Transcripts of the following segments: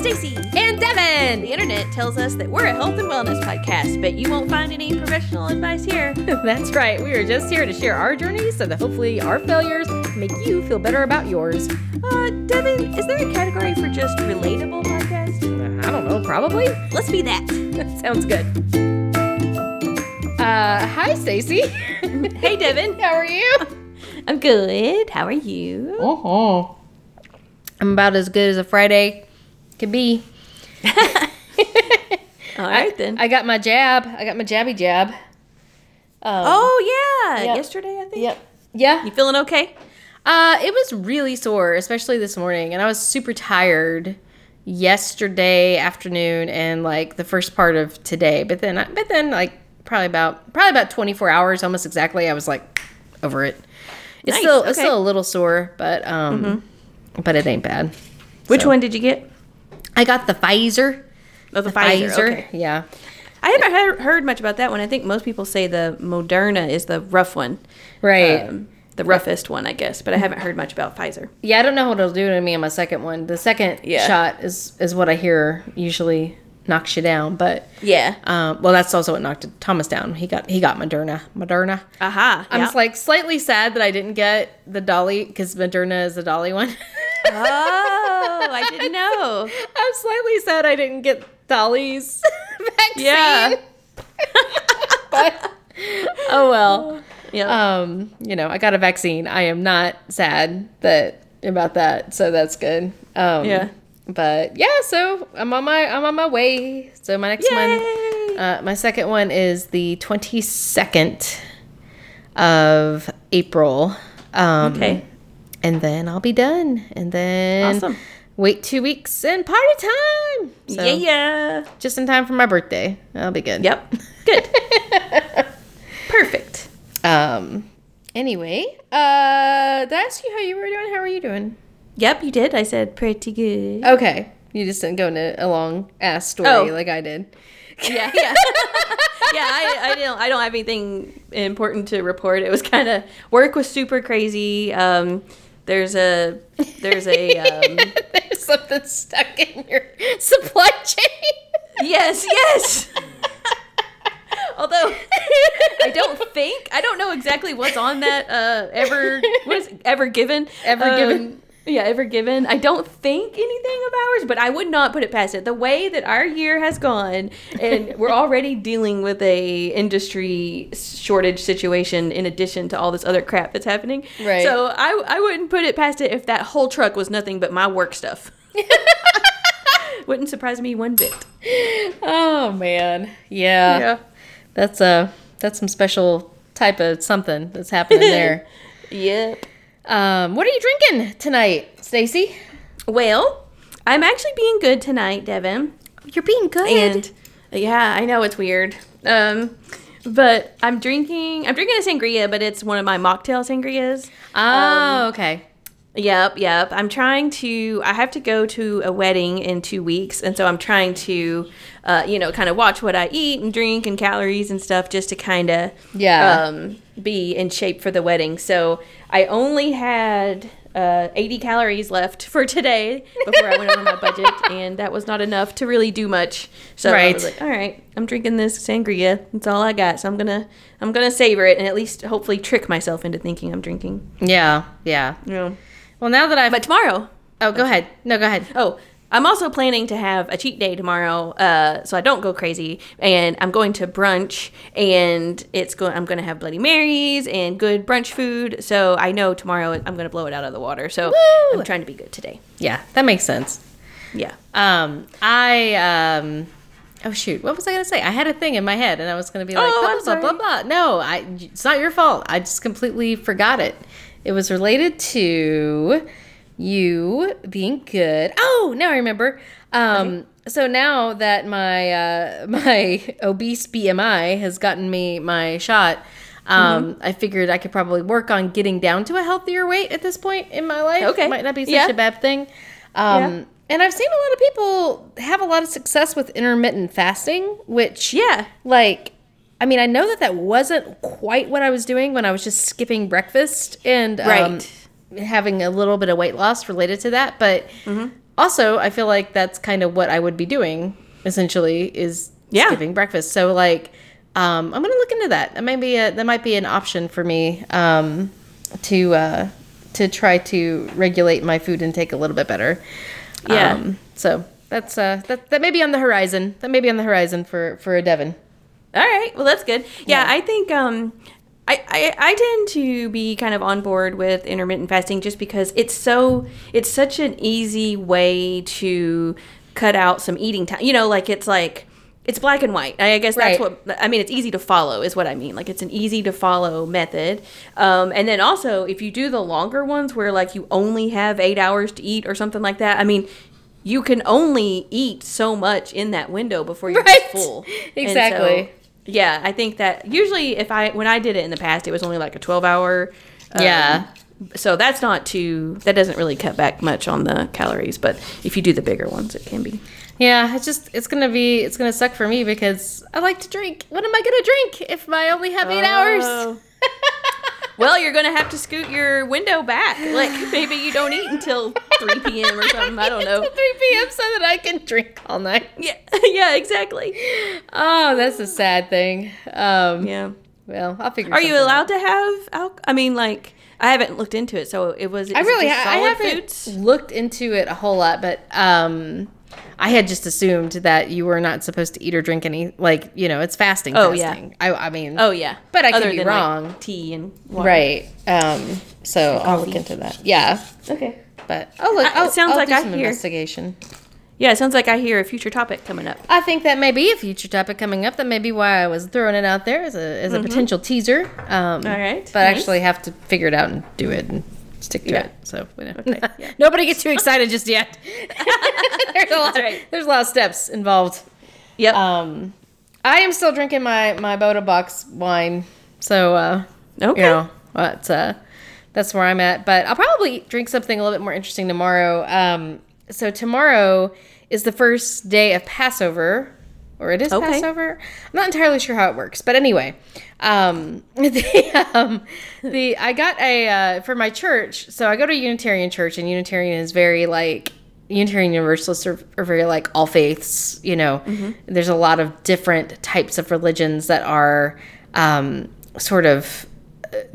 Stacy. And Devin. The internet tells us that we're a health and wellness podcast, but you won't find any professional advice here. That's right. We are just here to share our journeys so that hopefully our failures make you feel better about yours. Uh, Devin, is there a category for just relatable podcast? I don't know, probably. Let's be that. Sounds good. Uh, hi, Stacy. hey, Devin. How are you? I'm good. How are you? Oh, I'm about as good as a Friday could be. All right, then. I got my jab. I got my jabby jab. Um, oh, yeah. Yep. Yesterday, I think. Yep. Yeah. You feeling okay? Uh, it was really sore, especially this morning, and I was super tired yesterday afternoon and like the first part of today. But then, I, but then like probably about probably about 24 hours, almost exactly. I was like over it. It's Nice, still it's still a little sore, but um, but it ain't bad. Which So- one did you get? I got the Pfizer. Oh, the, Pfizer. Okay. Yeah. I haven't heard, heard much about that one. I think most people say the Moderna is the rough one. Right. Um, the roughest one, I guess. But I haven't heard much about Pfizer. Yeah, I don't know what it'll do to me on my second one. The second Yeah. shot is is what I hear usually knocks you down, but Yeah. um, well, that's also what knocked Thomas down. He got he got Moderna. Moderna. Aha. I'm yeah. just like slightly sad that I didn't get the Dolly because Moderna is the Dolly one. oh, I didn't know. I'm slightly sad I didn't get Dolly's vaccine. Yeah. but oh well. Yeah. Um, you know, I got a vaccine. I am not sad that about that, so that's good. Um, Yeah. But yeah, so I'm on my I'm on my way. So my next Yay! one, uh, my second one is the 22nd of April. Um, Okay. And then I'll be done. And then Awesome. wait two weeks and party time. So yeah, yeah. just in time for my birthday. That'll be good. Yep. Good. Perfect. Um. Anyway, uh, did I ask you how you were doing? How are you doing? Yep, you did. I said pretty good. Okay, you just didn't go into a long ass story Oh. like I did. Yeah, yeah. yeah, I, I don't I don't have anything important to report. It was kind of work was super crazy. Um there's a there's a um There's something stuck in your supply chain. Yes, yes. Although I don't think I don't know exactly what's on that uh ever what is it? ever given Ever Uh, Given. Yeah ever given I don't think anything of ours but I would not put it past it the way that our year has gone and we're already dealing with a industry shortage situation in addition to all this other crap that's happening Right. so I I wouldn't put it past it if that whole truck was nothing but my work stuff wouldn't surprise me one bit Oh man, yeah. Yeah. That's a that's some special type of something that's happening there. Yep. Um, what are you drinking tonight, Stacy? Well, I'm actually being good tonight, Devin. You're being good. And yeah, I know it's weird. Um, but I'm drinking. I'm drinking a sangria, but it's one of my mocktail sangrias. oh, okay. Yep, yep. I'm trying to. I have to go to a wedding in two weeks, and so I'm trying to, uh, you know, kind of watch what I eat and drink and calories and stuff, just to kind of, Yeah. um, be in shape for the wedding. So I only had uh, 80 calories left for today before I went over my budget, and that was not enough to really do much. So I was like, all right, I'm drinking this sangria. That's all I got. So I'm gonna, I'm gonna savor it and at least hopefully trick myself into thinking I'm drinking. Yeah, yeah. Know. Well, now that I've But tomorrow, oh, go ahead. No, go ahead. Oh, I'm also planning to have a cheat day tomorrow, uh, so I don't go crazy. And I'm going to brunch, and it's going. I'm going to have Bloody Marys and good brunch food. So I know tomorrow I'm going to blow it out of the water. So Woo! I'm trying to be good today. Yeah, that makes sense. Yeah. Um, I um, oh shoot, what was I gonna say? I had a thing in my head, and I was gonna be like, Oh, blah, blah, blah, blah, blah. No, I. It's not your fault. I just completely forgot it. It was related to you being good. Oh, now I remember. Um, so now that my uh, my obese BMI has gotten me my shot. Um, Mm-hmm. I figured I could probably work on getting down to a healthier weight at this point in my life. Okay. might not be such Yeah. a bad thing. Um, Yeah. And I've seen a lot of people have a lot of success with intermittent fasting, which, Yeah. like, I mean, I know that that wasn't quite what I was doing when I was just skipping breakfast and um, having a little bit of weight loss related to that. But also, I feel like that's kind of what I would be doing essentially is Yeah. skipping breakfast. So like, um, I'm gonna look into that. That might be a that might be an option for me um, to uh, to try to regulate my food intake a little bit better. Yeah. Um, so that's uh, that that may be on the horizon. That may be on the horizon for for a Devin. All right. Well, that's good. Yeah, Yeah. I think um, I, I I tend to be kind of on board with intermittent fasting just because it's so it's such an easy way to cut out some eating time. You know, like it's like it's black and white. I guess that's Right. what I mean. It's easy to follow, is what I mean. Like it's an easy to follow method. Um, and then also, if you do the longer ones where like you only have eight hours to eat or something like that, I mean. You can only eat so much in that window before you're Right. full. Exactly. Yeah, I think that usually if I when I did it in the past, it was only like a twelve hour. um, Yeah. So that's not too. That doesn't really cut back much on the calories, but if you do the bigger ones, it can be. Yeah, it's just it's gonna be it's gonna suck for me because I like to drink. What am I gonna drink if I only have eight hours? Well, you're gonna have to scoot your window back. Like maybe you don't eat until three p.m. or something. I don't know. Until 3 p.m. so that I can drink all night. Yeah, yeah, exactly. Oh, that's a sad thing. Um, Yeah. Well, I'll figure. Are you allowed to have alcohol? I mean, like I haven't looked into it, so it was. I really I haven't foods? looked into it a whole lot, but um, I had just assumed that you were not supposed to eat or drink any. Like you know, it's fasting. Oh, yeah. fasting. I, I mean. Oh yeah, But I could be than, like, wrong. tea and water. Right. Um. So I'll look into that. Yeah. Okay. But I'll look. Uh, it sounds I'll like do I some hear- investigation. Yeah, it sounds like I hear a future topic coming up. I think that may be a future topic coming up. That may be why I was throwing it out there as a as a potential teaser. Um, Mm-hmm. All right, But I actually have to figure it out and do it and stick to Yeah. it. So. Okay, yeah. nobody gets too excited just yet. there's a lot. right. There's a lot of steps involved. Yep. Um, I am still drinking my my Bota Box wine. So uh, okay. you know, that's uh, that's where I'm at. But I'll probably drink something a little bit more interesting tomorrow. Um, so tomorrow is the first day of Passover, or it is Okay. Passover. I'm not entirely sure how it works, but anyway, um, the um, the I got a uh, for my church. So I go to a Unitarian church, and Unitarian is very like. Unitarian Universalists are, are very like all faiths, you know. There's a lot of different types of religions that are um, sort of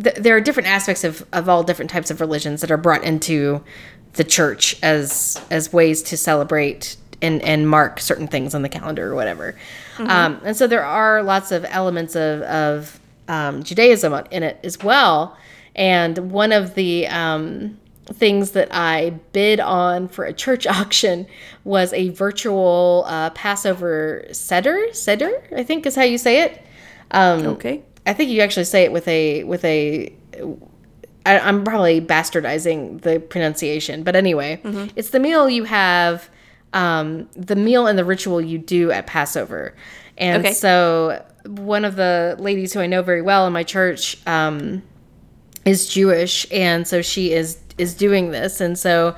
th- there are different aspects of, of all different types of religions that are brought into the church as as ways to celebrate and and mark certain things on the calendar or whatever. Um, and so there are lots of elements of of um, Judaism in it as well. And one of the um, things that I bid on for a church auction was a virtual uh, Passover seder. Seder, I think is how you say it. Um, Okay. I think you actually say it with a with a. I, I'm probably bastardizing the pronunciation, but anyway, it's the meal you have, um, the meal and the ritual you do at Passover, and Okay. so one of the ladies who I know very well in my church um, is Jewish, and so she is is doing this, and so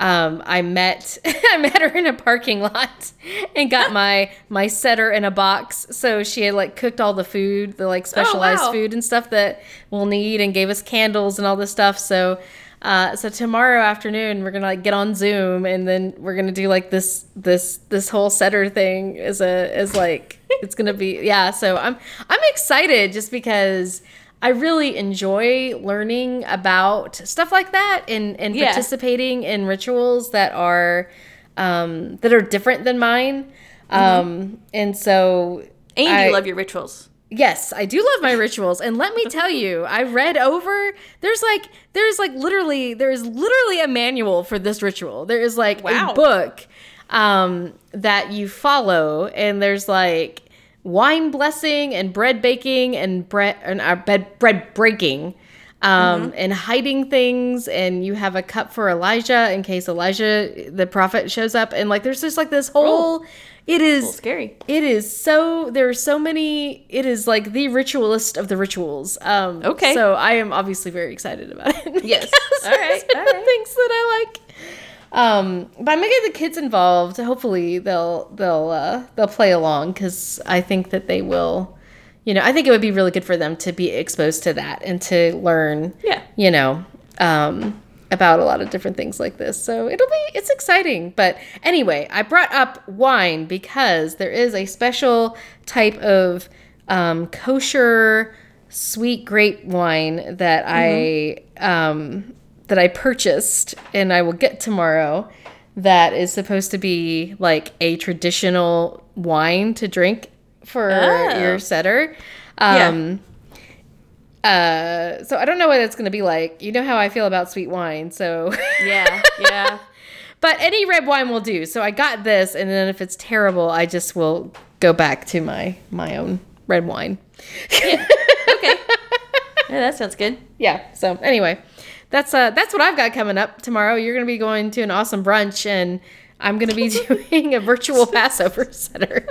um, I met I met her in a parking lot and got my my setter in a box. So she had like cooked all the food, the like specialized wow. food and stuff that we'll need, and gave us candles and all this stuff. So. Uh, so tomorrow afternoon we're gonna like get on Zoom and then we're gonna do like this this this whole setter thing is a as like it's gonna be yeah. So I'm I'm excited just because I really enjoy learning about stuff like that and, and Yeah. participating in rituals that are um, that are different than mine. Um, and so And I- you love your rituals. Yes, I do love my rituals. And let me tell you, I read over there's like there's like literally there's literally a manual for this ritual. There is like Wow. a book um that you follow and there's like wine blessing and bread baking and bread and uh, bread bread breaking um and hiding things and you have a cup for Elijah in case Elijah the prophet shows up and like there's just like this whole it is Scary. it is so there are so many it is like the ritualist of the rituals um Okay. so i am obviously very excited about it Yes. All right, all right. things that i like um but i'm gonna get the kids involved hopefully they'll they'll uh they'll play along because i think that they will you know i think it would be really good for them to be exposed to that and to learn Yeah. you know um about a lot of different things like this. So it'll be it's exciting. But anyway, I brought up wine because there is a special type of um, kosher sweet grape wine that I um, that I purchased and I will get tomorrow. That is supposed to be like a traditional wine to drink for Oh. your setter. Yeah. Uh, so I don't know what it's going to be like. You know how I feel about sweet wine, so. Yeah, yeah. but any red wine will do. So I got this, and then if it's terrible, I just will go back to my my own red wine. Okay. Yeah, that sounds good. yeah. So anyway, that's uh that's what I've got coming up tomorrow. You're going to be going to an awesome brunch, and I'm going to be doing a virtual Passover setter.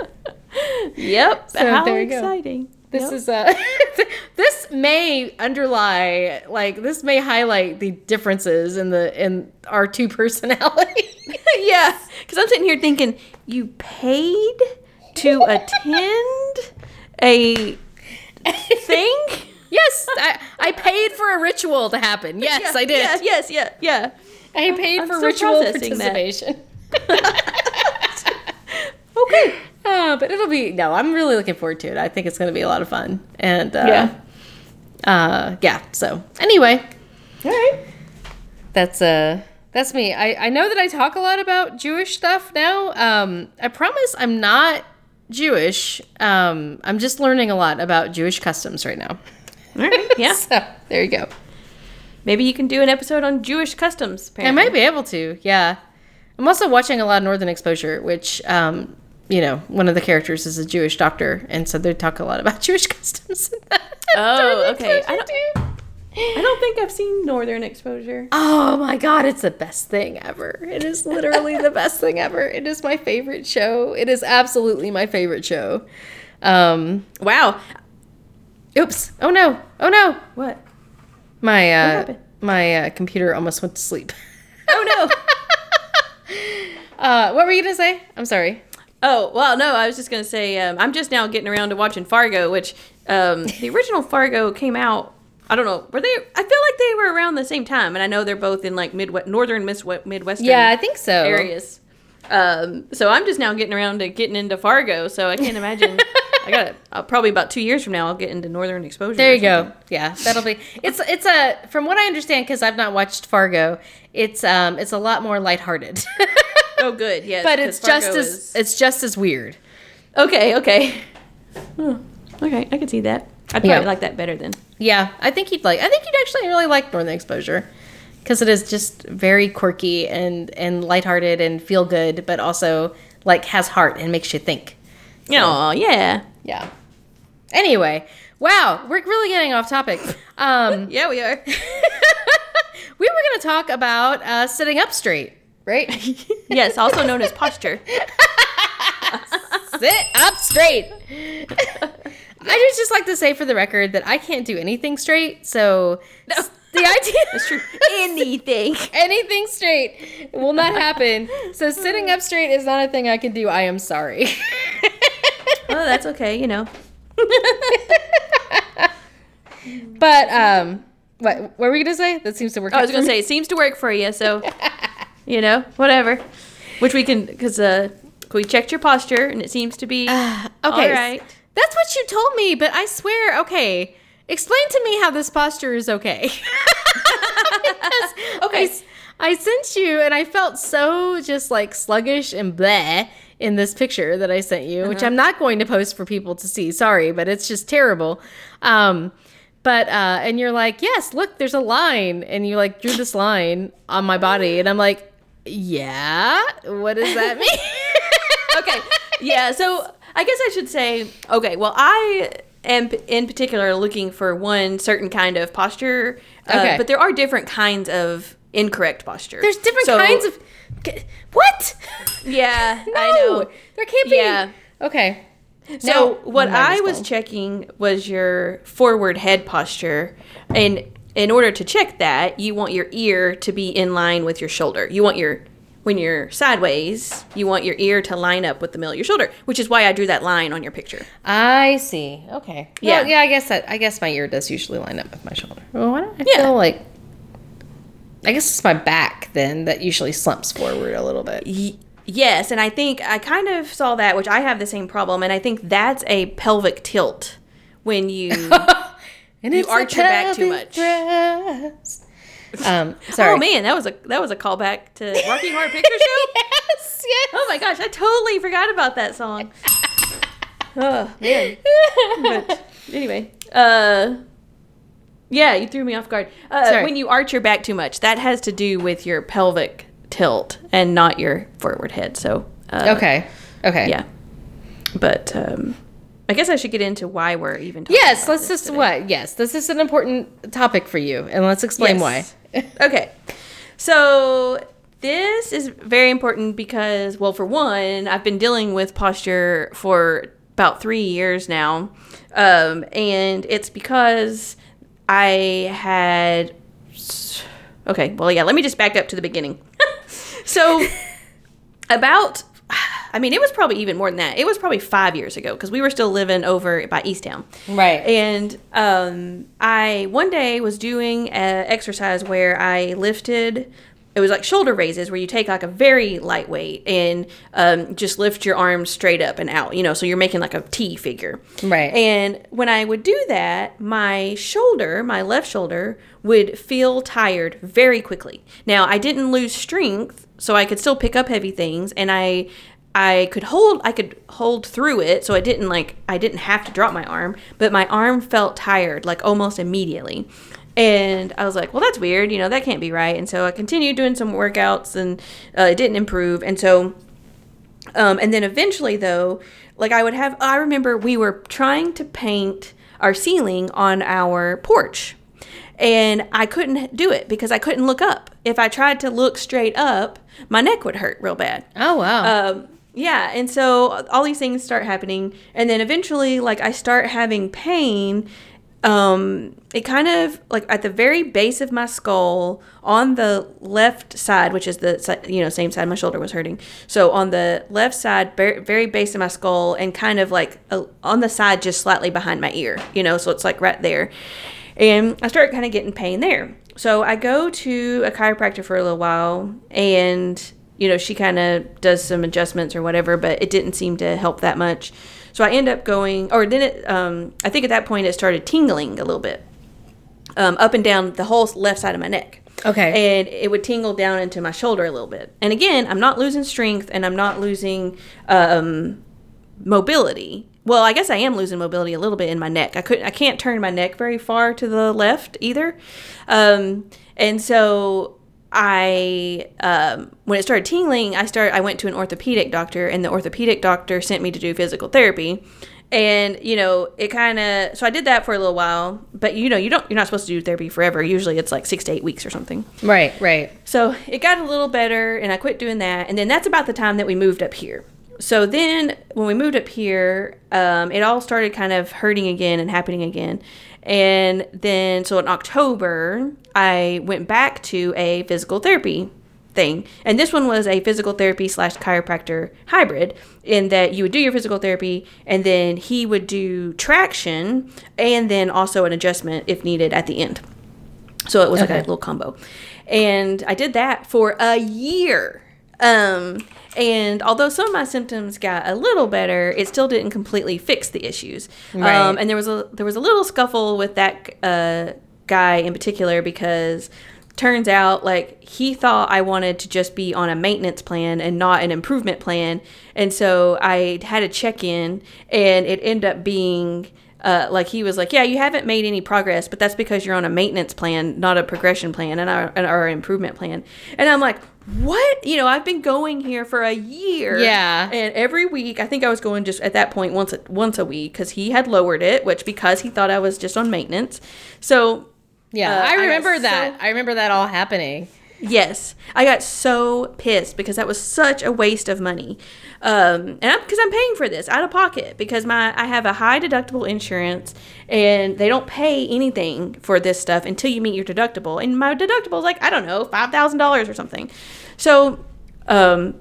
Yep. So How there you go. exciting. This is uh this may underlie like this may highlight the differences in the in our two personalities. yeah, because I'm sitting here thinking you paid to attend a thing. yes, I, I paid for a ritual to happen. Yes, Yeah, I did. Yeah, yes, yeah, yeah. I paid I'm for ritual participation. Okay. Uh, but it'll be no. I'm really looking forward to it. I think it's going to be a lot of fun. And uh, Yeah. uh, yeah. So anyway, All right. that's uh that's me. I I know that I talk a lot about Jewish stuff now. Um, I promise I'm not Jewish. Um, I'm just learning a lot about Jewish customs right now. All right. Yeah. So there you go. Maybe you can do an episode on Jewish customs. I might be able to. Yeah. I'm also watching a lot of Northern Exposure, which um, you know, one of the characters is a Jewish doctor, and so they talk a lot about Jewish customs. Oh, okay. I don't- too. I don't think I've seen Northern Exposure. Oh my god, it's the best thing ever. It is literally the best thing ever. It is my favorite show. It is absolutely my favorite show. Um Wow. oops. Oh no. Oh no. What? My uh happened? my uh, computer almost went to sleep. Oh no. Uh what were you going to say? I'm sorry. Oh well, no. I was just gonna say um, I'm just now getting around to watching Fargo, which um, the original Fargo came out. I don't know. Were they? I feel like they were around the same time, and I know they're both in like midwest, northern Midwest, Midwestern Yeah, I think so. areas. Um, so I'm just now getting around to getting into Fargo. So I can't imagine. I got it. Uh, probably about two years from now, I'll get into Northern Exposure. There you go. Yeah, that'll be. It's it's a from what I understand because I've not watched Fargo. It's um it's a lot more lighthearted, Oh, good. Yes. But it's just Fargo as is- it's just as weird. okay. Okay. Oh, okay, I can see that. I'd probably Yeah. like that better then. Yeah, I think you'd like. I think you'd actually really like Northern Exposure because it is just very quirky and and lighthearted and feel good, but also like has heart and makes you think. Oh, yeah. Yeah. Anyway, wow, we're really getting off topic. Um, Yeah, we are. we were going to talk about uh, sitting up straight, right? yes, also known as posture. Sit up straight. I just just like to say for the record that I can't do anything straight, so the idea That's true. Anything. anything straight will not happen. So sitting up straight is not a thing I can do. I am sorry. Oh, that's okay. You know. but um what what were we gonna say? That seems to work. I was gonna me. say it seems to work for you, so you know, whatever. Which we can, because uh, we checked your posture and it seems to be okay. all right. That's what you told me, but I swear, okay. Explain to me how this posture is okay. Okay. I sent you and I felt so just like sluggish and bleh in this picture that I sent you, Uh-huh. which I'm not going to post for people to see. Sorry, but it's just terrible. Um, but uh, and you're like, yes, look, there's a line, and you like drew this line on my body, and I'm like, yeah, what does that mean? okay. Yeah. So I guess I should say, okay. Well, I am in particular looking for one certain kind of posture. Uh, Okay. But there are different kinds of incorrect posture. There's different So- kinds of. What? Yeah, no, I know. there can't be. Yeah. Okay. So Now- what I was checking was your forward head posture, and in order to check that, you want your ear to be in line with your shoulder. You want your when you're sideways, you want your ear to line up with the middle of your shoulder, which is why I drew that line on your picture. I see. Okay. Yeah. Yeah. yeah. I guess that. I guess my ear does usually line up with my shoulder. Well, why don't I Yeah. feel like? I guess it's my back then that usually slumps forward a little bit. Y- yes, and I think I kind of saw that, which I have the same problem, and I think that's a pelvic tilt when you. And You arch your back too much. much. Um, sorry. oh man, that was a that was a callback to Rocky Horror Picture Show. yes, yes. Oh my gosh, I totally forgot about that song. oh man. But anyway, uh, yeah, you threw me off guard. Uh, when you arch your back too much, that has to do with your pelvic tilt and not your forward head. So uh, Okay. Okay. yeah. But um, I guess I should get into why we're even talking. Yes, let's this just today. what? Yes, this is an important topic for you, and let's explain Yes. why. okay. So this is very important because, well, for one, I've been dealing with posture for about three years now. Um, and it's because I had. Okay, well, yeah, let me just back up to the beginning. so, about. I mean, it was probably even more than that. It was probably five years ago because we were still living over by Easttown. Right. And um, I one day was doing an exercise where I lifted. It was like shoulder raises where you take like a very lightweight and um, just lift your arms straight up and out. You know, so you're making like a T figure. Right. And when I would do that, my shoulder, my left shoulder, would feel tired very quickly. Now I didn't lose strength, so I could still pick up heavy things, and I I could hold I could hold through it, so I didn't like I didn't have to drop my arm, but my arm felt tired like almost immediately. And I was like, well, that's weird. You know, that can't be right. And so I continued doing some workouts, and uh, it didn't improve. And so um, and then eventually, though, like I would have, I remember we were trying to paint our ceiling on our porch. And I couldn't do it because I couldn't look up. If I tried to look straight up, my neck would hurt real bad. oh wow. Um, yeah, and so all these things start happening, and then eventually, like I start having pain. Um, it kind of like at the very base of my skull on the left side, which is the you know same side my shoulder was hurting. So on the left side, very, base of my skull, and kind of like uh, on the side, just slightly behind my ear. You know, so it's like right there, and I start kind of getting pain there. So I go to a chiropractor for a little while, and you know, she kind of does some adjustments or whatever, but it didn't seem to help that much. So I end up going, or then it, um, I think at that point it started tingling a little bit um, up and down the whole left side of my neck. Okay. And it would tingle down into my shoulder a little bit. And again, I'm not losing strength and I'm not losing um, mobility. Well, I guess I am losing mobility a little bit in my neck. I couldn't, I can't turn my neck very far to the left either. Um, and so I um, when it started tingling, I started I went to an orthopedic doctor and the orthopedic doctor sent me to do physical therapy. And you know, it kind of so I did that for a little while, but you know, you don't you're not supposed to do therapy forever. Usually it's like 6 to 8 weeks or something. right. Right. So it got a little better, and I quit doing that. And then that's about the time that we moved up here. So then when we moved up here, um, it all started kind of hurting again and happening again. And then, so in October, I went back to a physical therapy thing. And this one was a physical therapy slash chiropractor hybrid, in that you would do your physical therapy and then he would do traction and then also an adjustment if needed at the end. So it was like a little combo. And I did that for a year. Um, and although some of my symptoms got a little better, it still didn't completely fix the issues. Right. Um, and there was a there was a little scuffle with that uh, guy in particular because turns out like he thought I wanted to just be on a maintenance plan and not an improvement plan. And so I had a check in, and it ended up being uh, like he was like, yeah, you haven't made any progress, but that's because you're on a maintenance plan, not a progression plan, and our, and our improvement plan. And I'm like, what? You know, I've been going here for a year. Yeah. And every week, I think I was going just at that point once a, once a week because he had lowered it, which because he thought I was just on maintenance. So Yeah. Uh, I I remember so- that. I remember that all happening. Yes, I got so pissed because that was such a waste of money, um, and I'm because I'm paying for this out of pocket because my I have a high deductible insurance and they don't pay anything for this stuff until you meet your deductible, and my deductible is like I don't know five thousand dollars or something, so um,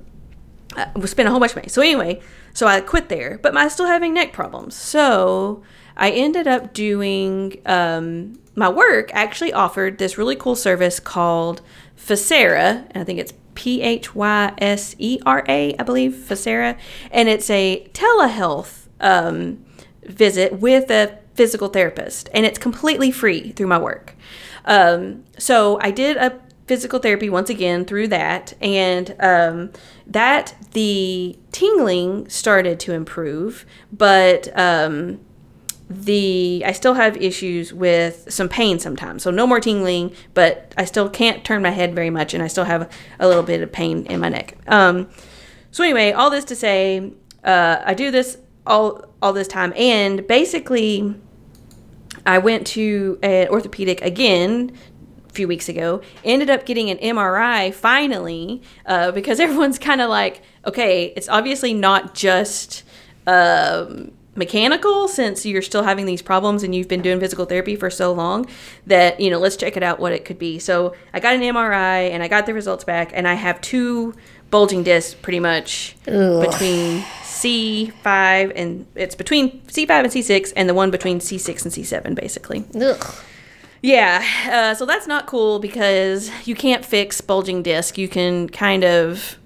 I spent a whole bunch of money. So anyway, so I quit there, but I'm still having neck problems. So I ended up doing um, my work actually offered this really cool service called Physera, and I think it's P H Y S E R A, I believe, Physera, and it's a telehealth um, visit with a physical therapist, and it's completely free through my work. Um, so I did a physical therapy once again through that, and um, that the tingling started to improve, but um, the I still have issues with some pain sometimes. So no more tingling, but I still can't turn my head very much, and I still have a little bit of pain in my neck. Um, so anyway, all this to say, uh, I do this all all this time, and basically, I went to an orthopedic again few weeks ago. Ended up getting an MRI finally uh, because everyone's kind of like, okay, it's obviously not just. Um, mechanical since you're still having these problems and you've been doing physical therapy for so long that you know let's check it out what it could be so i got an mri and i got the results back and i have two bulging discs pretty much Ugh. between c5 and it's between c5 and c6 and the one between c6 and c7 basically Ugh. Yeah, uh, so that's not cool because you can't fix bulging disc. You can kind of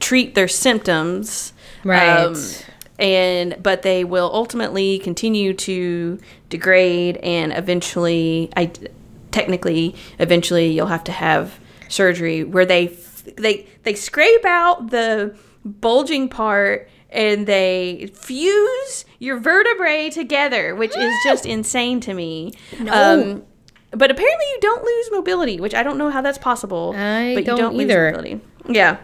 treat their symptoms, um, Right. and but they will ultimately continue to degrade, and eventually, I technically, eventually, you'll have to have surgery where they f- they they scrape out the bulging part. And they fuse your vertebrae together, which is just insane to me. No. But apparently, you don't lose mobility, which I don't know how that's possible. I but don't you don't either. lose mobility. Yeah.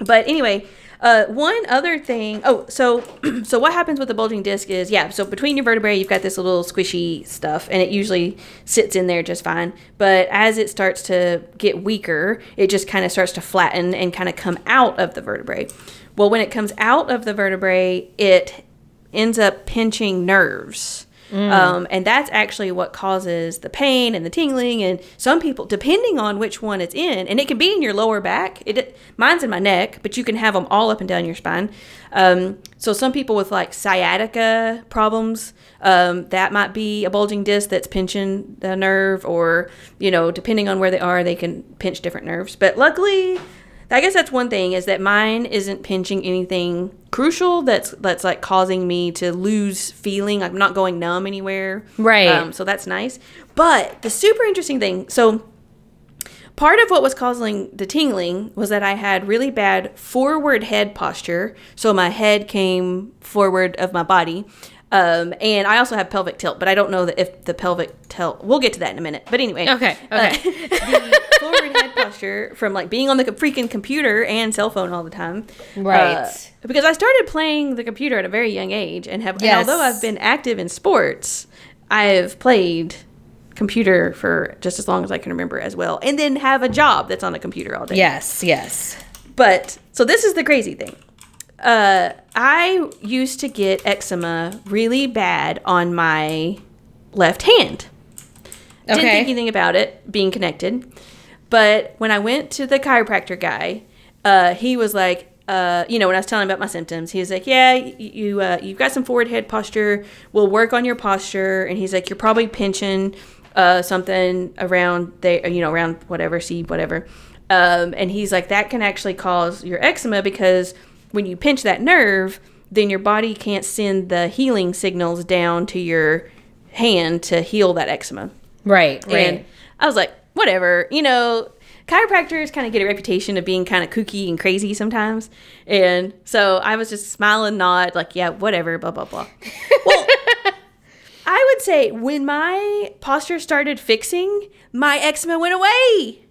But anyway, uh, one other thing. Oh, so so what happens with the bulging disc is yeah. So between your vertebrae, you've got this little squishy stuff, and it usually sits in there just fine. But as it starts to get weaker, it just kind of starts to flatten and kind of come out of the vertebrae. Well, when it comes out of the vertebrae, it ends up pinching nerves. Um, and that's actually what causes the pain and the tingling. And some people, depending on which one it's in, and it can be in your lower back. It mine's in my neck, but you can have them all up and down your spine. Um, so some people with like sciatica problems, um, that might be a bulging disc that's pinching the nerve, or you know, depending on where they are, they can pinch different nerves. But luckily, I guess that's one thing is that mine isn't pinching anything crucial that's that's like causing me to lose feeling. I'm not going numb anywhere. Right. Um, so that's nice. But the super interesting thing, so part of what was causing the tingling was that I had really bad forward head posture. So my head came forward of my body. Um, and I also have pelvic tilt, but I don't know that if the pelvic tilt. We'll get to that in a minute. But anyway, Okay, uh, okay. the forward head posture from like being on the freaking computer and cell phone all the time, Right. uh, because I started playing the computer at a very young age, and have. Yes. And although I've been active in sports, I've played computer for just as long as I can remember as well, and then have a job that's on a computer all day. Yes, yes. But so this is the crazy thing. Uh, I used to get eczema really bad on my left hand. Okay. Didn't think anything about it being connected. But when I went to the chiropractor guy, uh, he was like, uh, you know, when I was telling him about my symptoms, he was like, "Yeah, you uh, you've got some forward head posture. We'll work on your posture." And he's like, "You're probably pinching uh, something around there, you know, around whatever, see whatever." Um, and he's like, "That can actually cause your eczema because when you pinch that nerve, then your body can't send the healing signals down to your hand to heal that eczema." Right, right. And I was like, whatever, you know, chiropractors kind of get a reputation of being kind of kooky and crazy sometimes. And so I was just smiling, nod, like, yeah, whatever, blah, blah, blah. Well, I would say when my posture started fixing, my eczema went away.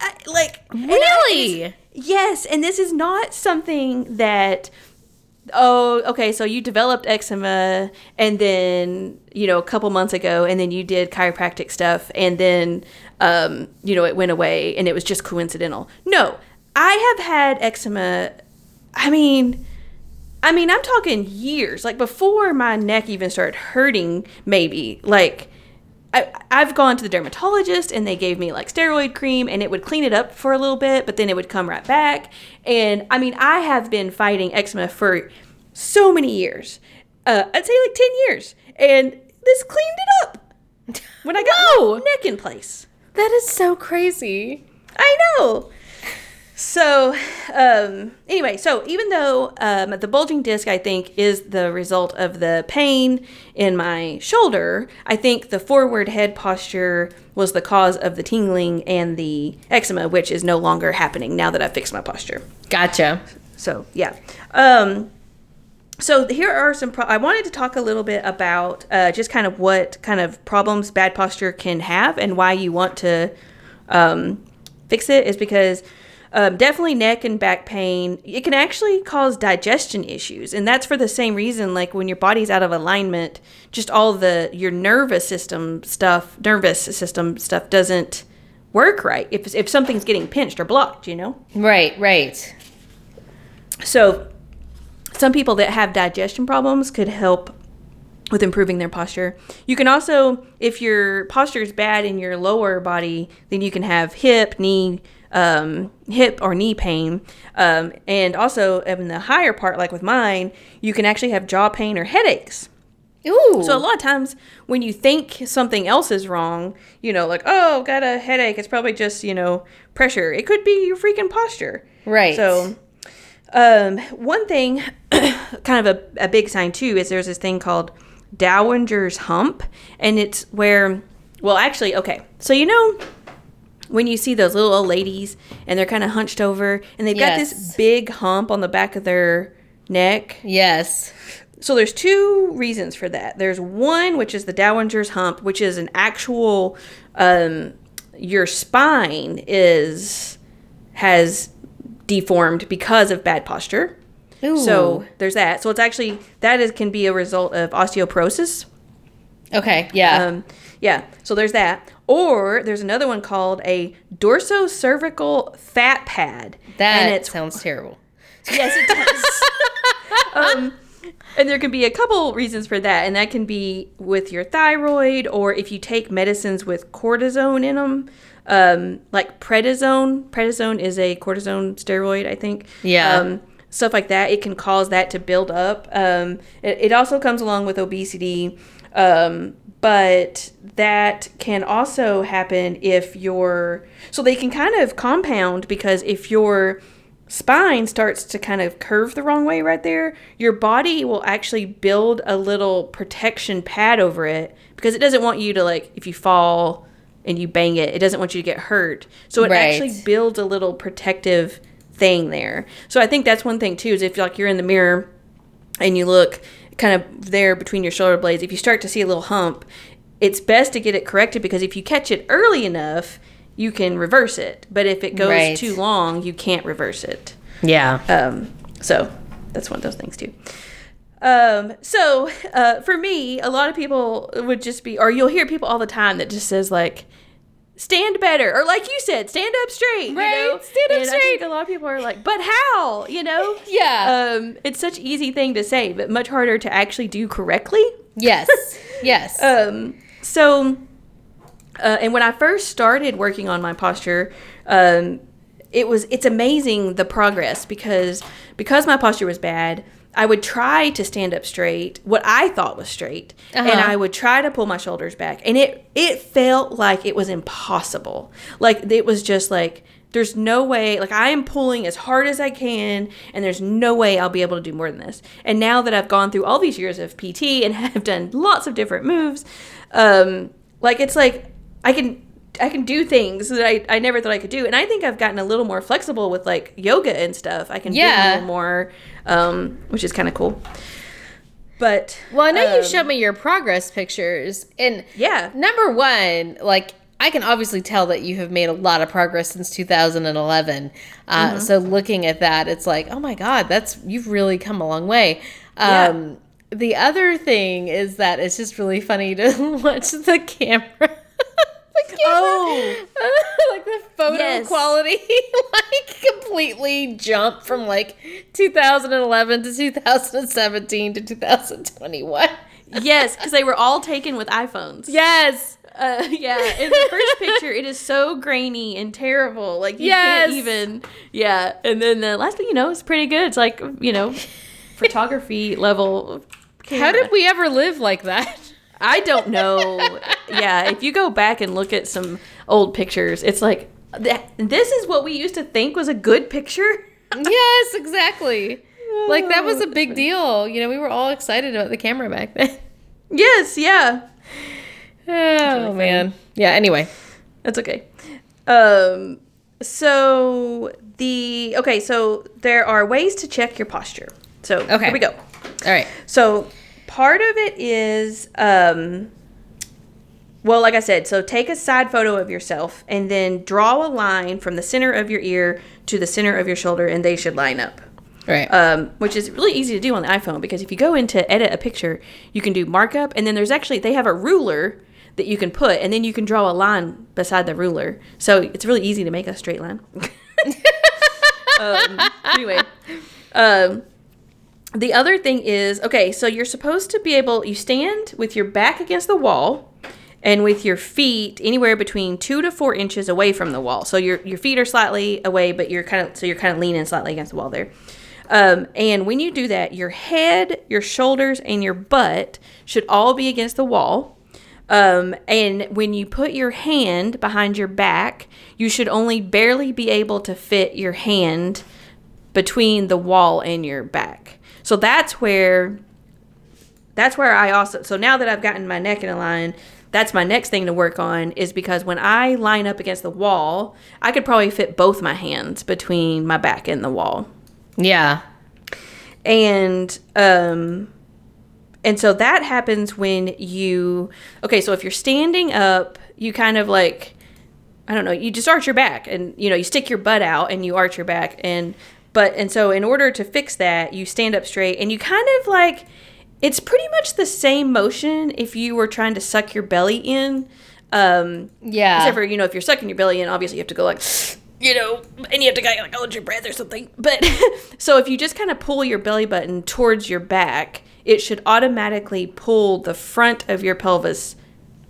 I, like, Really? Yes, and this is not something that oh, okay, so you developed eczema and then, you know, a couple months ago and then you did chiropractic stuff and then um, you know, it went away and it was just coincidental. No. I have had eczema I mean, I mean, I'm talking years, like before my neck even started hurting, maybe. Like, I, I've gone to the dermatologist and they gave me like steroid cream and it would clean it up for a little bit, but then it would come right back. And I mean, I have been fighting eczema for so many years. uh, I'd say like 10 years. And this cleaned it up when I got Whoa. my neck in place. That is so crazy. I know. So, um, anyway, so even though um, the bulging disc, I think, is the result of the pain in my shoulder, I think the forward head posture was the cause of the tingling and the eczema, which is no longer happening now that I've fixed my posture. Gotcha. So, yeah. Um, so here are some. Pro- I wanted to talk a little bit about uh, just kind of what kind of problems bad posture can have and why you want to um, fix it is because um, definitely neck and back pain. It can actually cause digestion issues, and that's for the same reason. Like when your body's out of alignment, just all the your nervous system stuff, nervous system stuff doesn't work right. If if something's getting pinched or blocked, you know. Right, right. So, some people that have digestion problems could help with improving their posture. You can also, if your posture is bad in your lower body, then you can have hip, knee, um, hip or knee pain. Um, and also in the higher part, like with mine, you can actually have jaw pain or headaches. Ooh. So a lot of times when you think something else is wrong, you know, like, oh, got a headache, it's probably just, you know, pressure. It could be your freaking posture. right. So, um, one thing, kind of a, a big sign too, is there's this thing called Dowager's hump, and it's where, well, actually, okay, so you know when you see those little old ladies and they're kind of hunched over and they've got this big hump on the back of their neck. yes. So there's two reasons for that. There's one which is the Dowager's hump, which is an actual um, your spine is has deformed because of bad posture. Ooh. So there's that. So it's actually that is can be a result of osteoporosis. okay. Yeah. Um, yeah. So there's that. Or there's another one called a dorsocervical fat pad. that and sounds terrible. Yes, it does. um, and there can be a couple reasons for that, and that can be with your thyroid, or if you take medicines with cortisone in them, um, like prednisone. Prednisone is a cortisone steroid, I think. Yeah. Um, stuff like that, it can cause that to build up. Um, it, it also comes along with obesity. But that can also happen if your so they can kind of compound because if your spine starts to kind of curve the wrong way right there, your body will actually build a little protection pad over it because it doesn't want you to like if you fall and you bang it, it doesn't want you to get hurt. So it Right. actually builds a little protective thing there. So I think that's one thing too is if like you're in the mirror and you look kind of there between your shoulder blades, if you start to see a little hump, it's best to get it corrected because if you catch it early enough, you can reverse it. But if it goes Right. too long, you can't reverse it. Yeah. Um, so that's one of those things too. Um, so uh, for me, a lot of people would just be, or you'll hear people all the time that just says like, stand better, or like you said, stand up straight. you Right, know? stand up And I think straight. a lot of people are like, but how? You know? Yeah. Um, it's such an easy thing to say, but much harder to actually do correctly. yes. Yes. Um, so, uh, and when I first started working on my posture, um, it was it's amazing the progress because because my posture was bad. I would try to stand up straight, what I thought was straight, and Uh-huh. I would try to pull my shoulders back, and it it felt like it was impossible. Like it was just like there's no way. Like I am pulling as hard as I can, and there's no way I'll be able to do more than this. And now that I've gone through all these years of PT and have done lots of different moves, um, like it's like I can I can do things that I, I never thought I could do. And I think I've gotten a little more flexible with like yoga and stuff. I can do a Yeah. little more, um, which is kind of cool. But well, I know you um, showed me your progress pictures, and Yeah. number one, like I can obviously tell that you have made a lot of progress since 2011. Uh, Mm-hmm. So looking at that, it's like, oh my god, that's you've really come a long way. Yeah. Um, the other thing is that it's just really funny to watch the camera. Camera Oh. like the photo Yes. quality, like completely jump from like 2011 to 2017 to 2021. yes, because they were all taken with iPhones. Yes. Uh, yeah, in the first picture, it is so grainy and terrible. Like you Yes. can't even. Yeah, and then the last one, you know, is pretty good. It's like you know, photography level How did we ever live like that? I don't know. yeah, if you go back and look at some old pictures, it's like th- this is what we used to think was a good picture. yes, exactly. Like that was a big deal. You know, we were all excited about the camera back then. Yes, yeah. Oh man. Yeah, anyway. That's okay. Um so the okay, so there are ways to check your posture. So Okay. here we go. All right. So part of it is um well, like I said, so take a side photo of yourself and then draw a line from the center of your ear to the center of your shoulder and they should line up. Right. Um, which is really easy to do on the iPhone because if you go into edit a picture, you can do markup and then there's actually they have a ruler that you can put and then you can draw a line beside the ruler. So it's really easy to make a straight line. um, anyway, um, the other thing is okay, so you're supposed to be able you stand with your back against the wall and with your feet anywhere between two to four inches away from the wall. So your your feet are slightly away, but you're kind of so you're kind of leaning slightly against the wall there. Um, and when you do that, your head, your shoulders, and your butt should all be against the wall. Um, and when you put your hand behind your back, you should only barely be able to fit your hand between the wall and your back. So that's where that's where I also so now that I've gotten my neck in a line, that's my next thing to work on is because when I line up against the wall, I could probably fit both my hands between my back and the wall. yeah. And um and so that happens when you okay, so if you're standing up, you kind of like I don't know, you just arch your back and you know, you stick your butt out and you arch your back and but and so in order to fix that, you stand up straight and you kind of like it's pretty much the same motion if you were trying to suck your belly in. Um Yeah. Except for, you know, if you're sucking your belly in, obviously you have to go like, you know, and you have to kind of like hold your breath or something. But so if you just kind of pull your belly button towards your back, it should automatically pull the front of your pelvis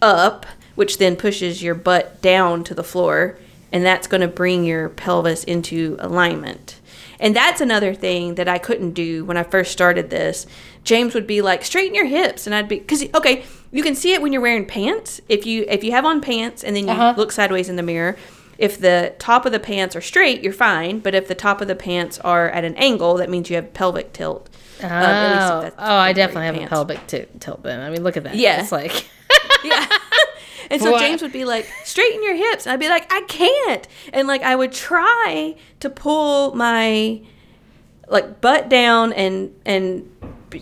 up, which then pushes your butt down to the floor. And that's going to bring your pelvis into alignment. And that's another thing that I couldn't do when I first started this. James would be like, "Straighten your hips," and I'd be, "Cause okay, you can see it when you're wearing pants. If you if you have on pants and then you Uh-huh. look sideways in the mirror, if the top of the pants are straight, you're fine. But if the top of the pants are at an angle, that means you have pelvic tilt. Oh, Um, at least oh, I definitely have wearing a pelvic t- tilt then. I mean, look at that. Yeah. It's like, Yeah. And so What? James would be like, straighten your hips. And I'd be like, I can't. And like, I would try to pull my like butt down and, and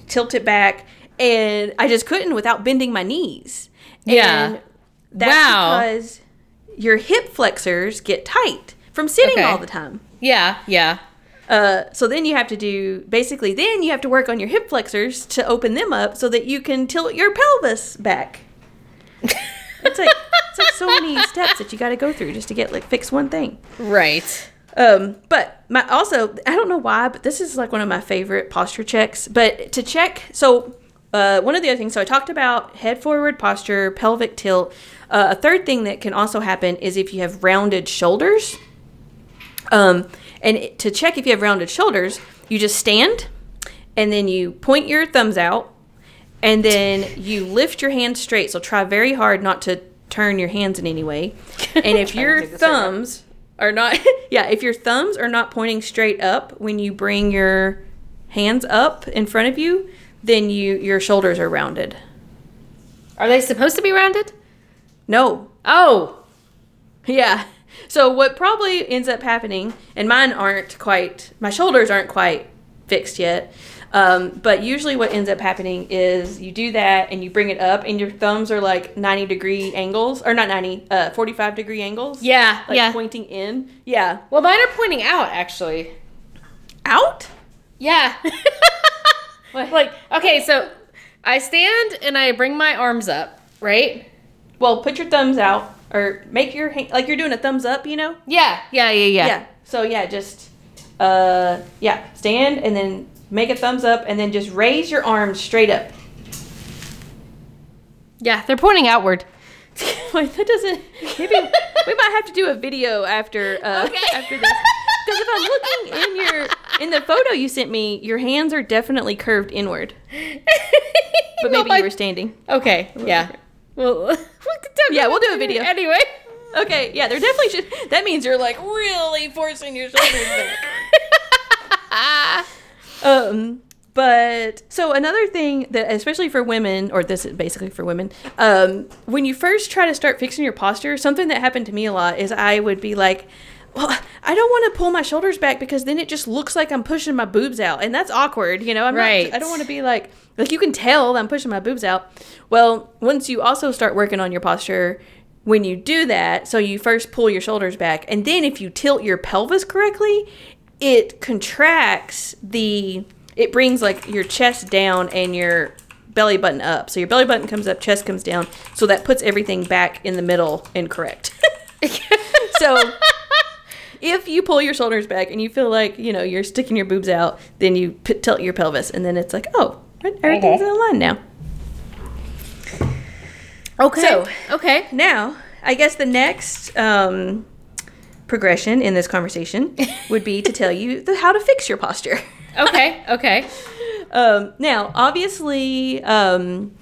tilt it back. And I just couldn't without bending my knees. Yeah. And that's Wow. because your hip flexors get tight from sitting Okay. all the time. yeah, yeah. Uh, so then you have to do basically then you have to work on your hip flexors to open them up so that you can tilt your pelvis back. it's like it's like so many steps that you got to go through just to get like fix one thing. Right. Um, but my also I don't know why, but this is like one of my favorite posture checks. But to check, so uh, one of the other things. So I talked about head forward posture, pelvic tilt. Uh, a third thing that can also happen is if you have rounded shoulders. Um, and it- to check if you have rounded shoulders, you just stand, and then you point your thumbs out, and then you lift your hands straight. So try very hard not to turn your hands in any way. And if your take this right now. thumbs are not, yeah, if your thumbs are not pointing straight up when you bring your hands up in front of you, then you your shoulders are rounded. Are they supposed to be rounded? No, Oh. Yeah. So what probably ends up happening, and mine aren't quite, my shoulders aren't quite fixed yet. Um, but usually what ends up happening is you do that and you bring it up and your thumbs are like 90 degree angles, or not 90, uh, 45 degree angles. Yeah, Like yeah. pointing in. Yeah. Well, mine are pointing out, actually. Out? Yeah. like, okay, so I stand and I bring my arms up, right? Well, put your thumbs out or make your hand, like you're doing a thumbs up, you know? Yeah, yeah, yeah, yeah. Yeah. So yeah, just, uh, yeah, stand and then make a thumbs up and then just raise your arms straight up. Yeah, they're pointing outward. That doesn't. Maybe we might have to do a video after uh, Okay. after this. Because if I'm looking in your in the photo you sent me, your hands are definitely curved inward. but maybe Well, you were standing. Okay. Yeah. Well, we Yeah, we'll do a video. Anyway. Okay, yeah, there definitely should. That means you're like really forcing your shoulders back. Um, but so another thing that, especially for women, or this is basically for women, um, when you first try to start fixing your posture, something that happened to me a lot is I would be like, well, I don't want to pull my shoulders back because then it just looks like I'm pushing my boobs out, and that's awkward. You know, I'm Right. not. I don't want to be like like you can tell that I'm pushing my boobs out. Well, once you also start working on your posture, when you do that, so you first pull your shoulders back, and then if you tilt your pelvis correctly, it contracts the. It brings like your chest down and your belly button up. So your belly button comes up, chest comes down. So that puts everything back in the middle and correct. so if you pull your shoulders back and you feel like you know you're sticking your boobs out, then you p- tilt your pelvis, and then it's like, oh, everything's in line now. Okay. So- okay. Now, I guess the next um, progression in this conversation would be to tell you the, how to fix your posture. Okay. Okay. Um, now, obviously, um,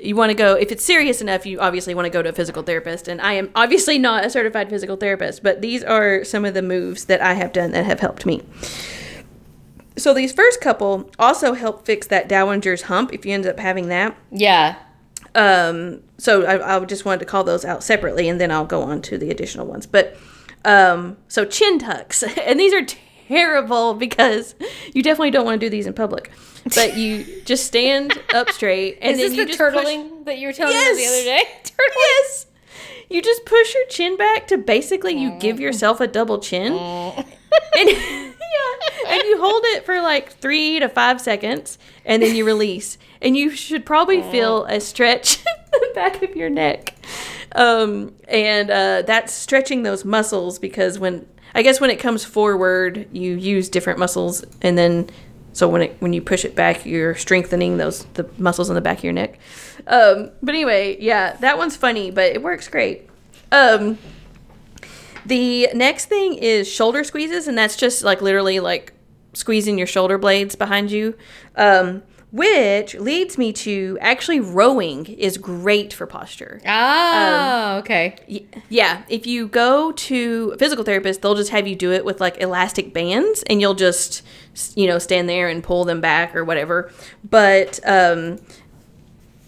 you want to go, if it's serious enough, you obviously want to go to a physical therapist. And I am obviously not a certified physical therapist, but these are some of the moves that I have done that have helped me. So, these first couple also help fix that Dowager's hump if you end up having that. Yeah. Um, so I, I just wanted to call those out separately, and then I'll go on to the additional ones. But um, so chin tucks, and these are terrible because you definitely don't want to do these in public. But you just stand up straight, and Is then this you the just push- turtling that you were telling Yes. me the other day? Turtling. Yes. You just push your chin back to basically you give mm. yourself a double chin. Mm. and yeah, and you hold it for like 3 to 5 seconds and then you release. And you should probably mm. feel a stretch in the back of your neck. Um, and uh, that's stretching those muscles because when I guess when it comes forward, you use different muscles and then so when it when you push it back, you're strengthening those the muscles in the back of your neck. Um, but anyway, yeah, that one's funny, but it works great. Um, the next thing is shoulder squeezes, and that's just like literally like squeezing your shoulder blades behind you. Um, which leads me to actually rowing is great for posture. Ah, okay. Yeah, if you go to a physical therapist, they'll just have you do it with like elastic bands and you'll just, you know, stand there and pull them back or whatever. But um,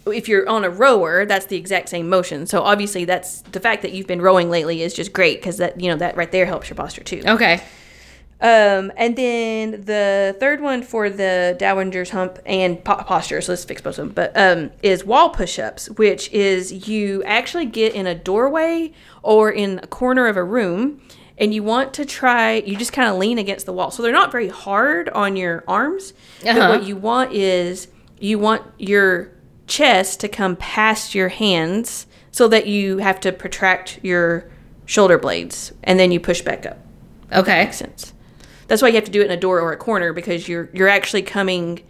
if you're on a rower, that's the exact same motion. So obviously, that's the fact that you've been rowing lately is just great because that, you know, that right there helps your posture too. Okay. Um, and then the third one for the Dowager's hump and po- posture, so let's fix both of them, but um, is wall push ups, which is you actually get in a doorway or in a corner of a room and you want to try, you just kind of lean against the wall. So they're not very hard on your arms, but Uh-huh. what you want is you want your chest to come past your hands so that you have to protract your shoulder blades and then you push back up Okay. makes sense. That's why you have to do it in a door or a corner because you're you're actually coming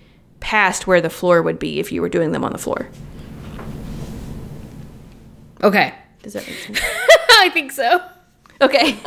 past where the floor would be if you were doing them on the floor. Okay. Does that make sense? I think so. Okay.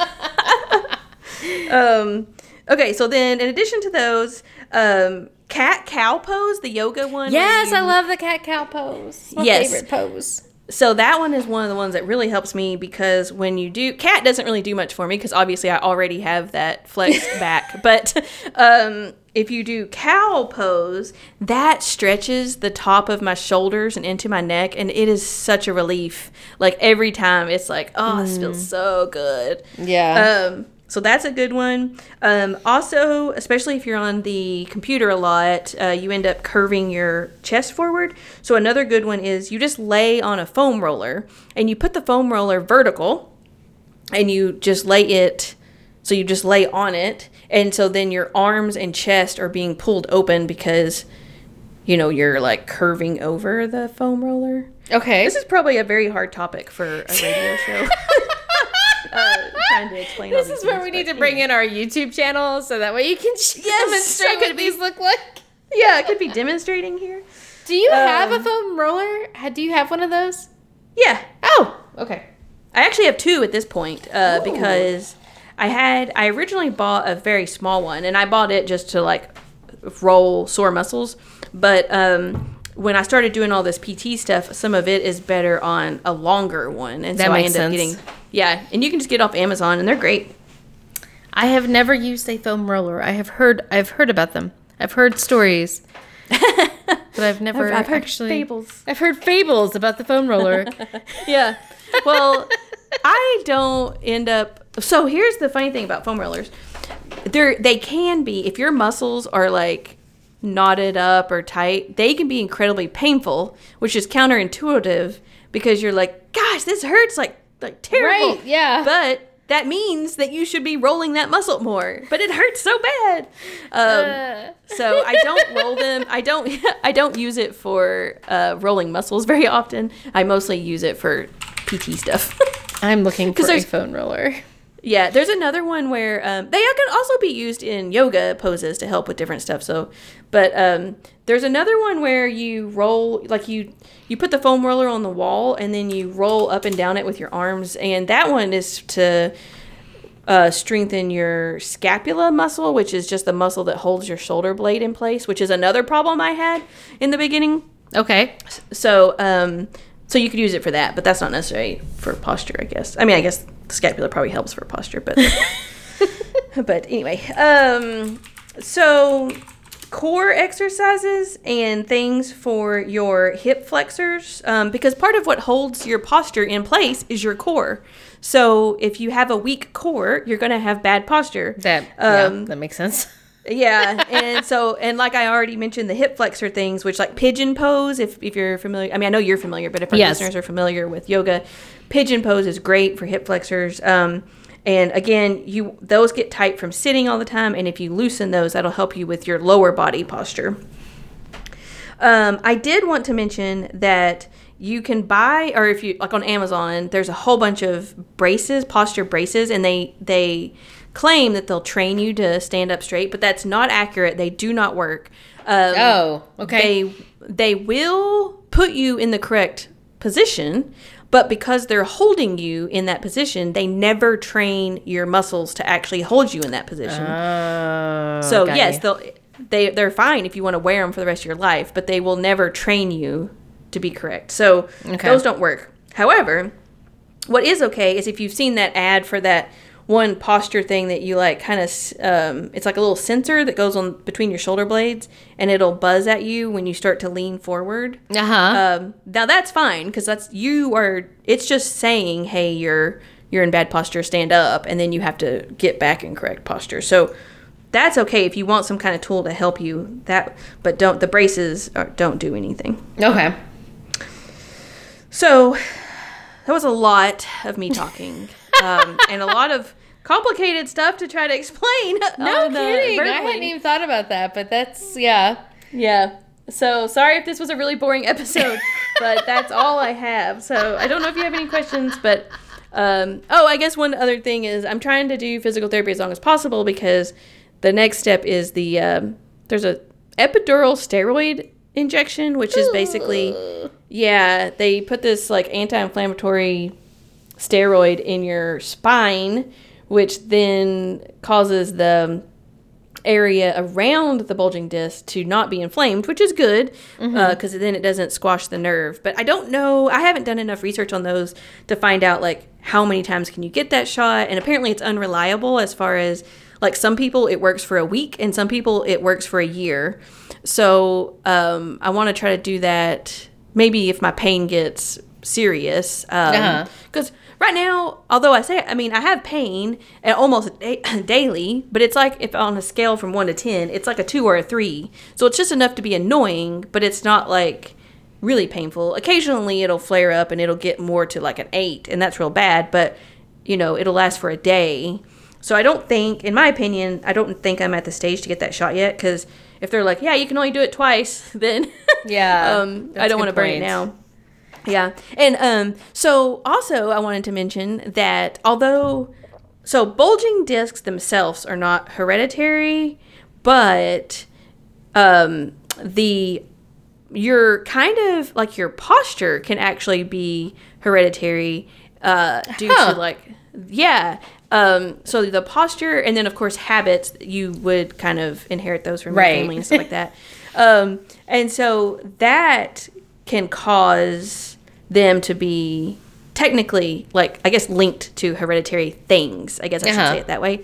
um, okay. So then, in addition to those, um, cat cow pose, the yoga one. Yes, I love the cat cow pose. My Yes. favorite pose. So that one is one of the ones that really helps me because when you do, cat doesn't really do much for me because obviously I already have that flexed back. But um, if you do cow pose, that stretches the top of my shoulders and into my neck, and it is such a relief. Like every time, it's like, oh, this feels so good. Yeah. Um, so that's a good one. Um, also, especially if you're on the computer a lot, uh, you end up curving your chest forward. So another good one is you just lay on a foam roller and you put the foam roller vertical and you just lay it so you just lay on it and so then your arms and chest are being pulled open because you know you're like curving over the foam roller okay. this is probably a very hard topic for a radio show uh, trying to explain all This is where things, we need to bring in our YouTube channel so that way you can Yes, demonstrate what these look like. yeah it could be demonstrating here Do you have a Um, foam roller? Do you have one of those? yeah Oh, okay. I actually have two at this point uh, because I had I originally bought a very small one and I bought it just to like roll sore muscles, but um, when I started doing all this PT stuff, some of it is better on a longer one, and That so I makes end up getting yeah. And you can just get it off Amazon, and they're great. I have never used a foam roller. I have heard I've heard about them. I've heard stories. but I've never I've heard actually fables. I've heard fables about the foam roller. Yeah. Well, I don't end up. So here's the funny thing about foam rollers. They're they can be if your muscles are like knotted up or tight, they can be incredibly painful, which is counterintuitive because you're like, gosh, this hurts like like terrible. Right, yeah. But that means that you should be rolling that muscle more, but it hurts so bad. Um, Uh. so I don't roll them. I don't. I don't use it for uh, rolling muscles very often. I mostly use it for PT stuff. I'm looking for a foam roller. Yeah, there's another one where um, they can also be used in yoga poses to help with different stuff. So, but um, there's another one where you roll like you you put the foam roller on the wall and then you roll up and down it with your arms, and that one is to uh, strengthen your scapula muscle, which is just the muscle that holds your shoulder blade in place, which is another problem I had in the beginning. Okay. So, um, so you could use it for that, but that's not necessary for posture, I guess. I mean, I guess the scapula probably helps for posture, but but anyway, um, so core exercises and things for your hip flexors, um, because part of what holds your posture in place is your core. So if you have a weak core, you're going to have bad posture. That Um, yeah, that makes sense. yeah and so and like i already mentioned the hip flexor things which like pigeon pose if, if you're familiar i mean i know you're familiar but if our Yes. listeners are familiar with yoga pigeon pose is great for hip flexors um, and again you those get tight from sitting all the time and if you loosen those that'll help you with your lower body posture um, I did want to mention that you can buy, or if you like on Amazon, there's a whole bunch of braces, posture braces, and they they claim that they'll train you to stand up straight, but that's not accurate. They do not work. Um, Oh, okay. They they will put you in the correct position, but because they're holding you in that position, they never train your muscles to actually hold you in that position. Oh, So yes, they'll they they're fine if you want to wear them for the rest of your life, but they will never train you to be correct. So Okay. those don't work. However, what is okay is if you've seen that ad for that one posture thing that you like kind of um, it's like a little sensor that goes on between your shoulder blades and it'll buzz at you when you start to lean forward uh-huh. um, now that's fine because that's you are it's just saying hey you're you're in bad posture stand up and then you have to get back in correct posture so that's okay if you want some kind of tool to help you that but don't the braces are, don't do anything okay. so that was a lot of me talking um, and a lot of complicated stuff to try to explain No kidding. I hadn't even thought about that, but that's yeah. Yeah. So sorry if this was a really boring episode, but that's all I have. So I don't know if you have any questions, but um, oh, I guess one other thing is I'm trying to do physical therapy as long as possible because the next step is the um, there's a epidural steroid injection, which is basically yeah they put this like anti-inflammatory steroid in your spine, which then causes the area around the bulging disc to not be inflamed, which is good because then it doesn't squash the nerve. But I don't know. I haven't done enough research on those to find out like how many times can you get that shot. And apparently, it's unreliable as far as like some people it works for a week and some people it works for a year. So um, I want to try to do that. Maybe if my pain gets serious, because Uh-huh. right now, although I say, I mean, I have pain uh, almost da- daily, but it's like if on a scale from one to 10, it's like a two or a three. So it's just enough to be annoying, but it's not like really painful. Occasionally it'll flare up and it'll get more to like an eight, and that's real bad, but you know, it'll last for a day. So I don't think, in my opinion, I don't think I'm at the stage to get that shot yet because if they're like, yeah, you can only do it twice, then Yeah, um, I don't want to burn it now. Yeah. And um, so also I wanted to mention that although so bulging discs themselves are not hereditary, but um, the your kind of like your posture can actually be hereditary uh, due Huh. to like yeah. Um, so the posture and then of course habits you would kind of inherit those from Right. your family and stuff like that. Um, and so that can cause them to be technically, like, I guess, linked to hereditary things. I guess I should Uh-huh. say it that way.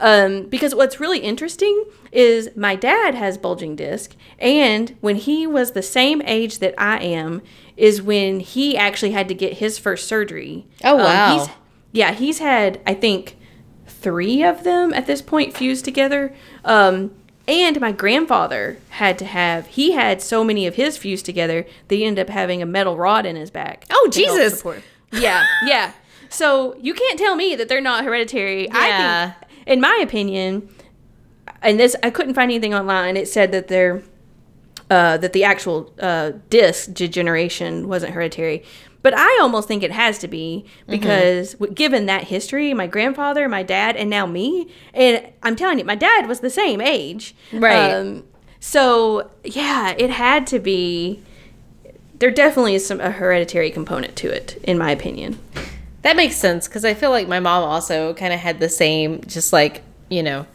Um, because what's really interesting is my dad has bulging disc, and when he was the same age that I am, is when he actually had to get his first surgery. Oh, wow. he's, yeah, he's had I think three of them at this point fused together. Um, and my grandfather had to have he had so many of his fused together that he ended up having a metal rod in his back. Oh, Jesus. Yeah, yeah. So you can't tell me that they're not hereditary. I Yeah. think, in my opinion, and this I couldn't find anything online. It said that they're uh, that the actual uh, disc degeneration wasn't hereditary. But I almost think it has to be because w given that history, my grandfather, my dad, and now me, and I'm telling you, my dad was the same age. Right. Um, so yeah, it had to be. There definitely is some a hereditary component to it, in my opinion. That makes sense because I feel like my mom also kind of had the same, just like, you know,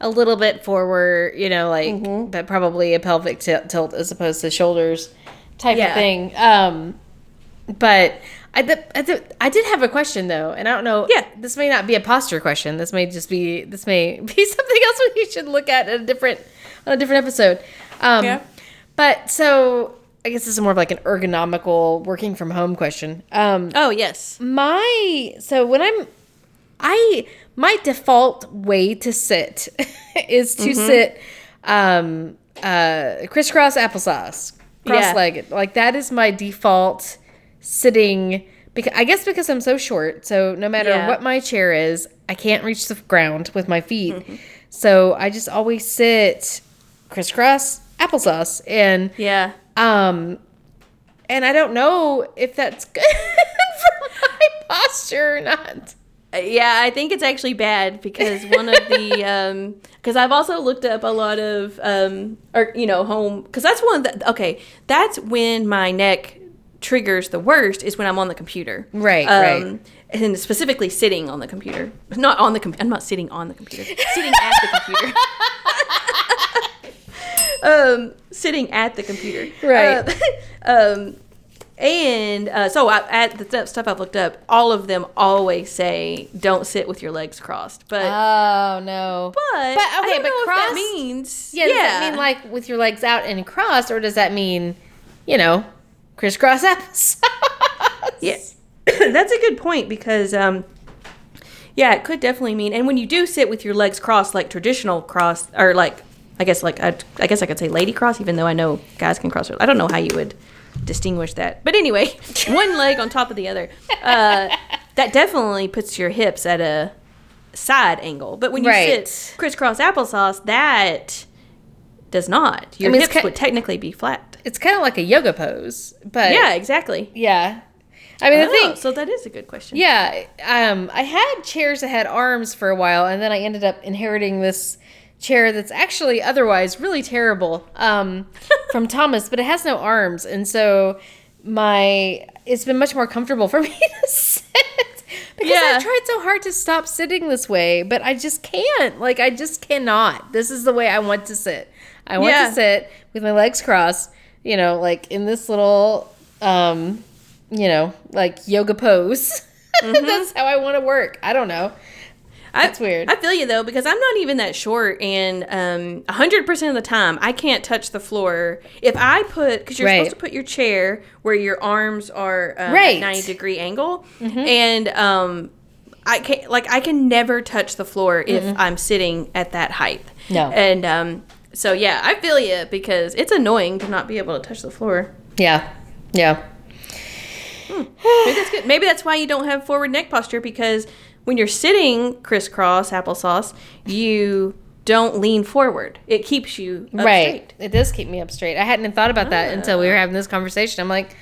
a little bit forward, you know, like, Mm-hmm. but probably a pelvic ti- tilt as opposed to shoulders type Yeah. of thing. Um, but I, th- I, th- I did have a question though, and I don't know. Yeah. This may not be a posture question. This may just be, this may be something else we should look at in a different, on a different episode. Um, Yeah. But so I guess this is more of like an ergonomical working from home question. Um, Oh yes, my so when i'm i my default way to sit is to sit um uh crisscross applesauce cross-legged like that is my default sitting because i guess because i'm so short so no matter Yeah. what my chair is i can't reach the ground with my feet so i just always sit crisscross applesauce and yeah. um, and I don't know if that's good for my posture or not. Uh, Yeah, I think it's actually bad because one of the um because I've also looked up a lot of um or you know home because that's one that okay that's when my neck triggers the worst is when I'm on the computer Right, um, right. and specifically sitting on the computer not on the com- I'm not sitting on the computer sitting at the computer um sitting at the computer Right. Uh, um and uh, so I, at the th- stuff I've looked up, all of them always say don't sit with your legs crossed. But Oh no! but, but okay, but know if cross that means yeah, does that mean like with your legs out and crossed, or does that mean, you know, crisscross applesauce? yeah. That's a good point because um, yeah, it could definitely mean. And when you do sit with your legs crossed, like traditional cross, or like I guess like I, I guess I could say lady cross, even though I know guys can cross. I don't know how you would distinguish that, but anyway, one leg on top of the other. Uh, that definitely puts your hips at a side angle. But when you Right. sit crisscross applesauce, that does not. Your mean, hips ki- would technically be flat. It's kind of like a yoga pose, but Yeah, exactly. yeah. I mean, the Oh, thing, so that is a good question. Yeah, um, I had chairs that had arms for a while, and then I ended up inheriting this chair that's actually otherwise really terrible um, from Thomas, but it has no arms, and so my it's been much more comfortable for me to sit because Yeah. I've tried so hard to stop sitting this way, but I just can't. Like I just cannot. This is the way I want to sit. I want Yeah. to sit with my legs crossed, you know, like in this little um you know, like yoga pose. That's how I want to work. I don't know. I- That's weird. I feel you though because I'm not even that short, and um, hundred percent of the time I can't touch the floor. If I put because you're Right. supposed to put your chair where your arms are um, Right. Mm-hmm. at ninety degree angle, and um, I can't. like I can never touch the floor if I'm sitting at that height. No. and um, so yeah, I feel you because it's annoying to not be able to touch the floor. Yeah. Yeah. Maybe that's good. Maybe that's why you don't have forward neck posture because when you're sitting crisscross applesauce, you don't lean forward. It keeps you up right. straight. It does keep me up straight. I hadn't thought about that until we were having this conversation. I'm like,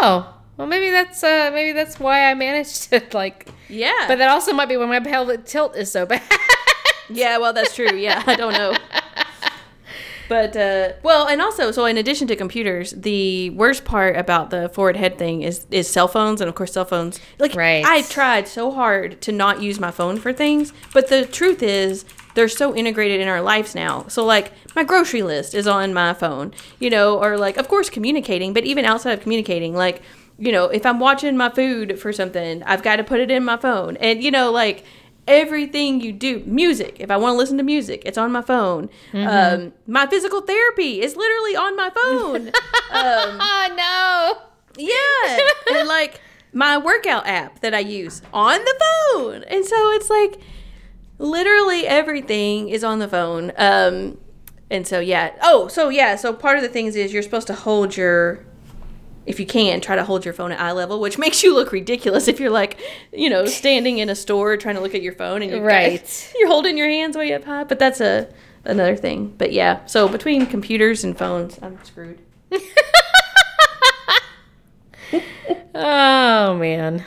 oh, well, maybe that's uh, maybe that's why I managed to like. Yeah. But that also might be when my pelvic tilt is so bad. yeah, well, that's true. Yeah, I don't know. But uh, well, and also, so in addition to computers, the worst part about the forward head thing is is cell phones, and of course, cell phones. Like, Right. I tried so hard to not use my phone for things, but the truth is, they're so integrated in our lives now. So like my grocery list is on my phone, you know, or like of course communicating, but even outside of communicating, like you know, if I'm watching my food for something, I've got to put it in my phone. And you know, like everything you do, music, if I want to listen to music, it's on my phone. Um, my physical therapy is literally on my phone. Oh no. Yeah. and like my workout app that I use on the phone. And so it's like literally everything is on the phone. Um and so yeah. Oh, so yeah, so part of the things is you're supposed to hold your if you can, try to hold your phone at eye level, which makes you look ridiculous if you're like, you know, standing in a store trying to look at your phone and you're Right. you're holding your hands way up high. But that's a another thing. But yeah, so between computers and phones, I'm screwed. Oh man.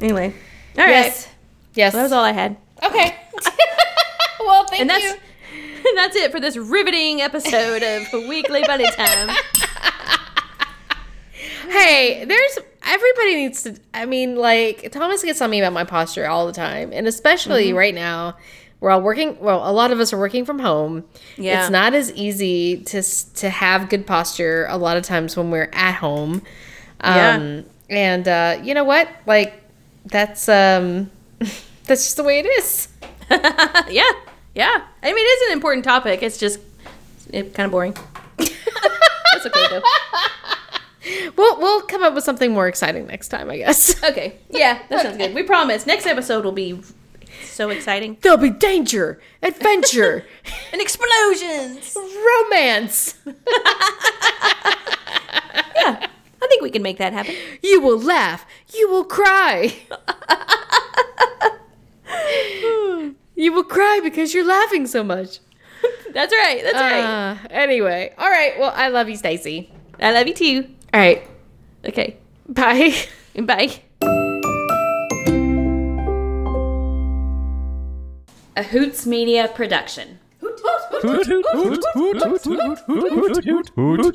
Anyway, all right, Yes. Yes. that was all I had. Okay. well, thank and that's you. and that's it for this riveting episode of Weekly Bunny Time. Hey, there's everybody needs to. I mean, like Thomas gets on me about my posture all the time, and especially Mm-hmm. right now, we're all working. Well, a lot of us are working from home. Yeah. it's not as easy to to have good posture a lot of times when we're at home. Yeah. Um, and uh, you know what? Like that's um, that's just the way it is. yeah, yeah. I mean, it is an important topic. It's just it, kind of boring. that's okay though. We'll we'll come up with something more exciting next time, I guess. Okay, yeah, that sounds good. We promise. Next episode will be so exciting There'll be danger, adventure, and explosions. romance. Yeah, I think we can make that happen. You will laugh. You will cry. you will cry because you're laughing so much. That's right. That's right. Uh, anyway, all right. Well, I love you, Stacy. I love you too. All right. Okay, Bye. bye. A Hoots Media production. Hoot, hoot, hoot, hoot, hoot, hoot, hoot, hoot, hoot, hoot, hoot.